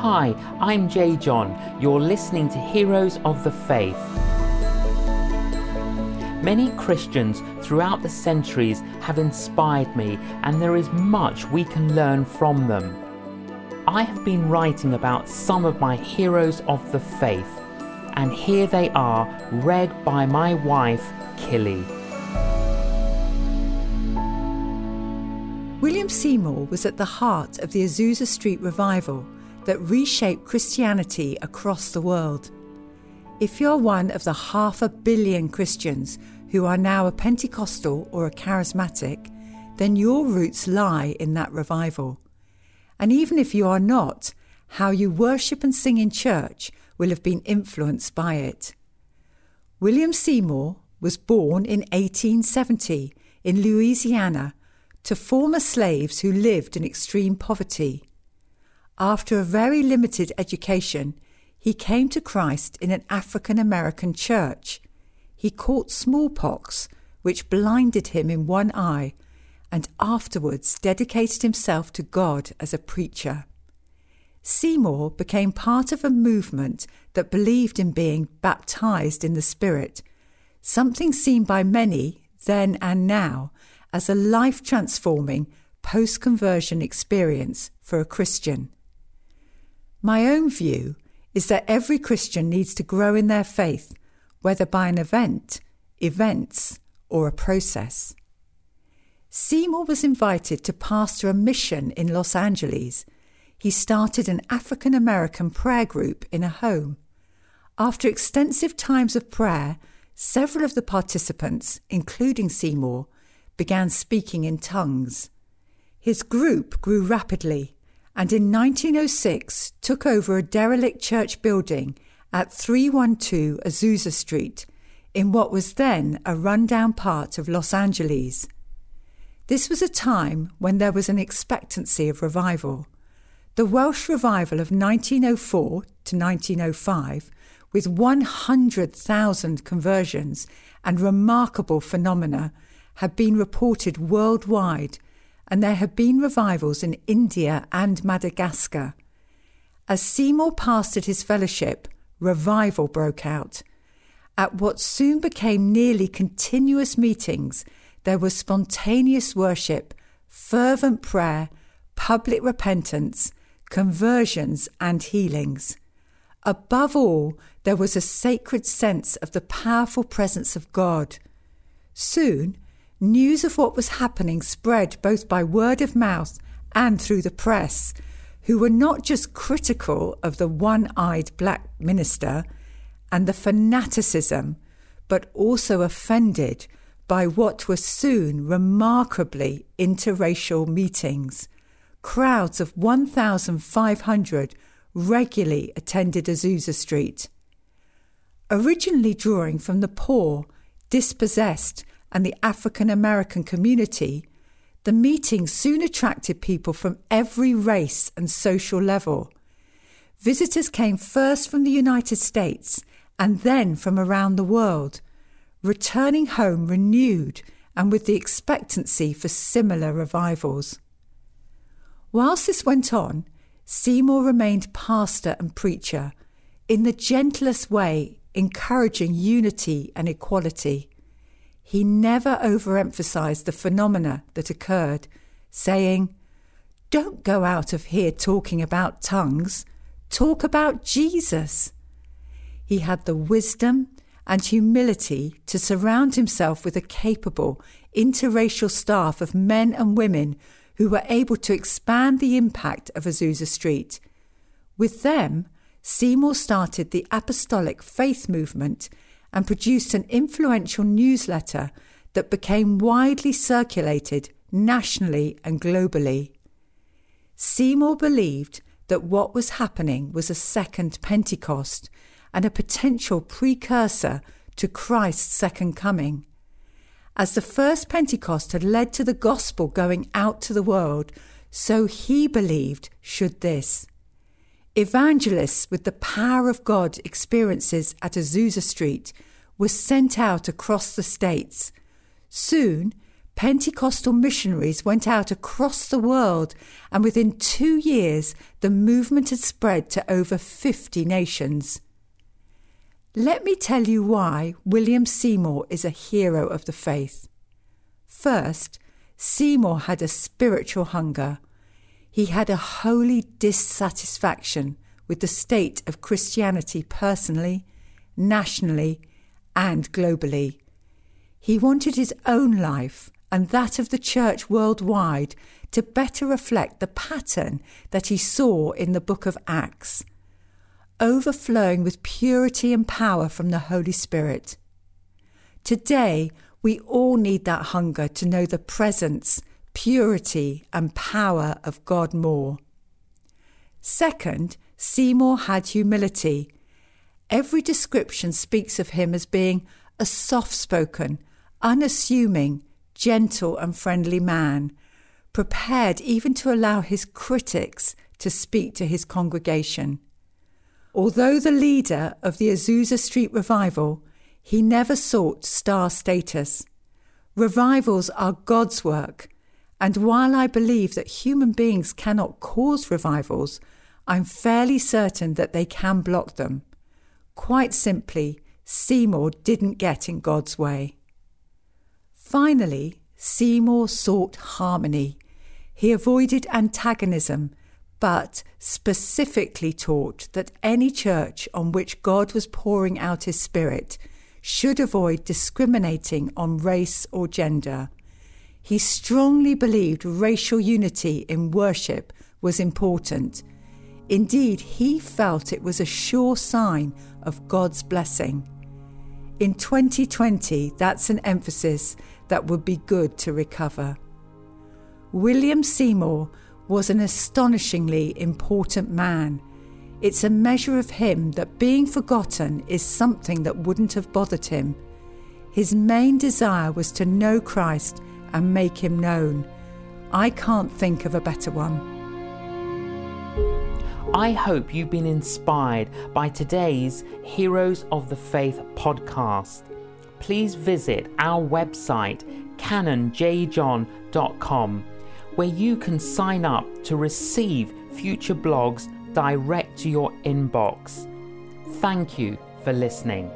Hi, I'm J.John. You're listening to Heroes of the Faith. Many Christians throughout the centuries have inspired me, and there is much we can learn from them. I have been writing about some of my heroes of the faith, and here they are, read by my wife, Killy. William Seymour was at the heart of the Azusa Street revival that reshape Christianity across the world. If you're one of the half a billion Christians who are now a Pentecostal or a charismatic, then your roots lie in that revival. And even if you are not, how you worship and sing in church will have been influenced by it. William Seymour was born in 1870 in Louisiana to former slaves who lived in extreme poverty. After a very limited education, he came to Christ in an African American church. He caught smallpox, which blinded him in one eye, and afterwards dedicated himself to God as a preacher. Seymour became part of a movement that believed in being baptized in the Spirit, something seen by many then and now as a life transforming post conversion experience for a Christian. My own view is that every Christian needs to grow in their faith, whether by an event, events, or a process. Seymour was invited to pastor a mission in Los Angeles. He started an African American prayer group in a home. After extensive times of prayer, several of the participants, including Seymour, began speaking in tongues. His group grew rapidly and in 1906 took over a derelict church building at 312 Azusa Street in what was then a rundown part of Los Angeles. This was a time when there was an expectancy of revival. The Welsh revival of 1904 to 1905, with 100,000 conversions and remarkable phenomena, had been reported worldwide, and there had been revivals in India and Madagascar. As Seymour pastored his fellowship, revival broke out. At what soon became nearly continuous meetings, there was spontaneous worship, fervent prayer, public repentance, conversions, and healings. Above all, there was a sacred sense of the powerful presence of God. Soon, News of what was happening spread both by word of mouth and through the press, who were not just critical of the one eyed black minister and the fanaticism, but also offended by what were soon remarkably interracial meetings. Crowds of 1,500 regularly attended Azusa Street. Originally drawing from the poor, dispossessed, and the African American community, the meeting soon attracted people from every race and social level. Visitors came first from the United States and then from around the world, returning home renewed and with the expectancy for similar revivals. Whilst this went on, Seymour remained pastor and preacher, in the gentlest way encouraging unity and equality. He never overemphasized the phenomena that occurred, saying, Don't go out of here talking about tongues, talk about Jesus. He had the wisdom and humility to surround himself with a capable, interracial staff of men and women who were able to expand the impact of Azusa Street. With them, Seymour started the Apostolic Faith Movement and produced an influential newsletter that became widely circulated nationally and globally. Seymour believed that what was happening was a second Pentecost and a potential precursor to Christ's second coming. As the first Pentecost had led to the gospel going out to the world, so he believed should this. Evangelists with the power of God experiences at Azusa Street were sent out across the states. Soon, Pentecostal missionaries went out across the world, and within two years, the movement had spread to over 50 nations. Let me tell you why William Seymour is a hero of the faith. First, Seymour had a spiritual hunger. He had a holy dissatisfaction with the state of Christianity personally, nationally, and globally. He wanted his own life and that of the church worldwide to better reflect the pattern that he saw in the book of Acts, overflowing with purity and power from the Holy Spirit. Today, we all need that hunger to know the presence, purity, and power of God more. Second, Seymour had humility. Every description speaks of him as being a soft spoken, unassuming, gentle and friendly man, prepared even to allow his critics to speak to his congregation. Although the leader of the Azusa Street revival, he never sought star status. Revivals are God's work, and while I believe that human beings cannot cause revivals, I'm fairly certain that they can block them. Quite simply, Seymour didn't get in God's way. Finally, Seymour sought harmony. He avoided antagonism, but specifically taught that any church on which God was pouring out his Spirit should avoid discriminating on race or gender. He strongly believed racial unity in worship was important. Indeed, he felt it was a sure sign of God's blessing. In 2020, that's an emphasis that would be good to recover. William Seymour was an astonishingly important man. It's a measure of him that being forgotten is something that wouldn't have bothered him. His main desire was to know Christ and make him known. I can't think of a better one. I hope you've been inspired by today's Heroes of the Faith podcast. Please visit our website, canonjjohn.com, where you can sign up to receive future blogs direct to your inbox. Thank you for listening.